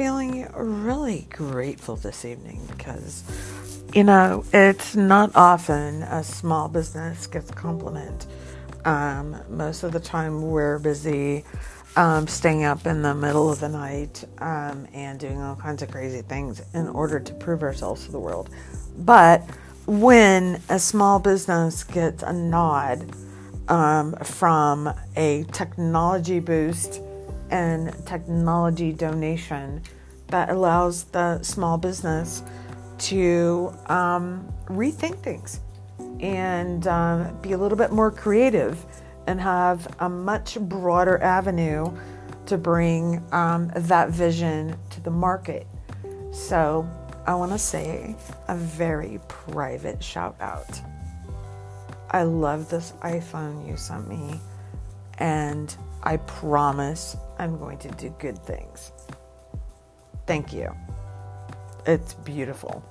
feeling really grateful this evening because, you know, it's not often a small business gets a compliment. Um, most of the time, we're busy um, staying up in the middle of the night um, and doing all kinds of crazy things in order to prove ourselves to the world. But when a small business gets a nod um, from a technology boost and technology donation that allows the small business to um, rethink things and um, be a little bit more creative and have a much broader avenue to bring um, that vision to the market. So, I want to say a very private shout out. I love this iPhone you sent me, and I promise I'm going to do good things. Thank you. It's beautiful.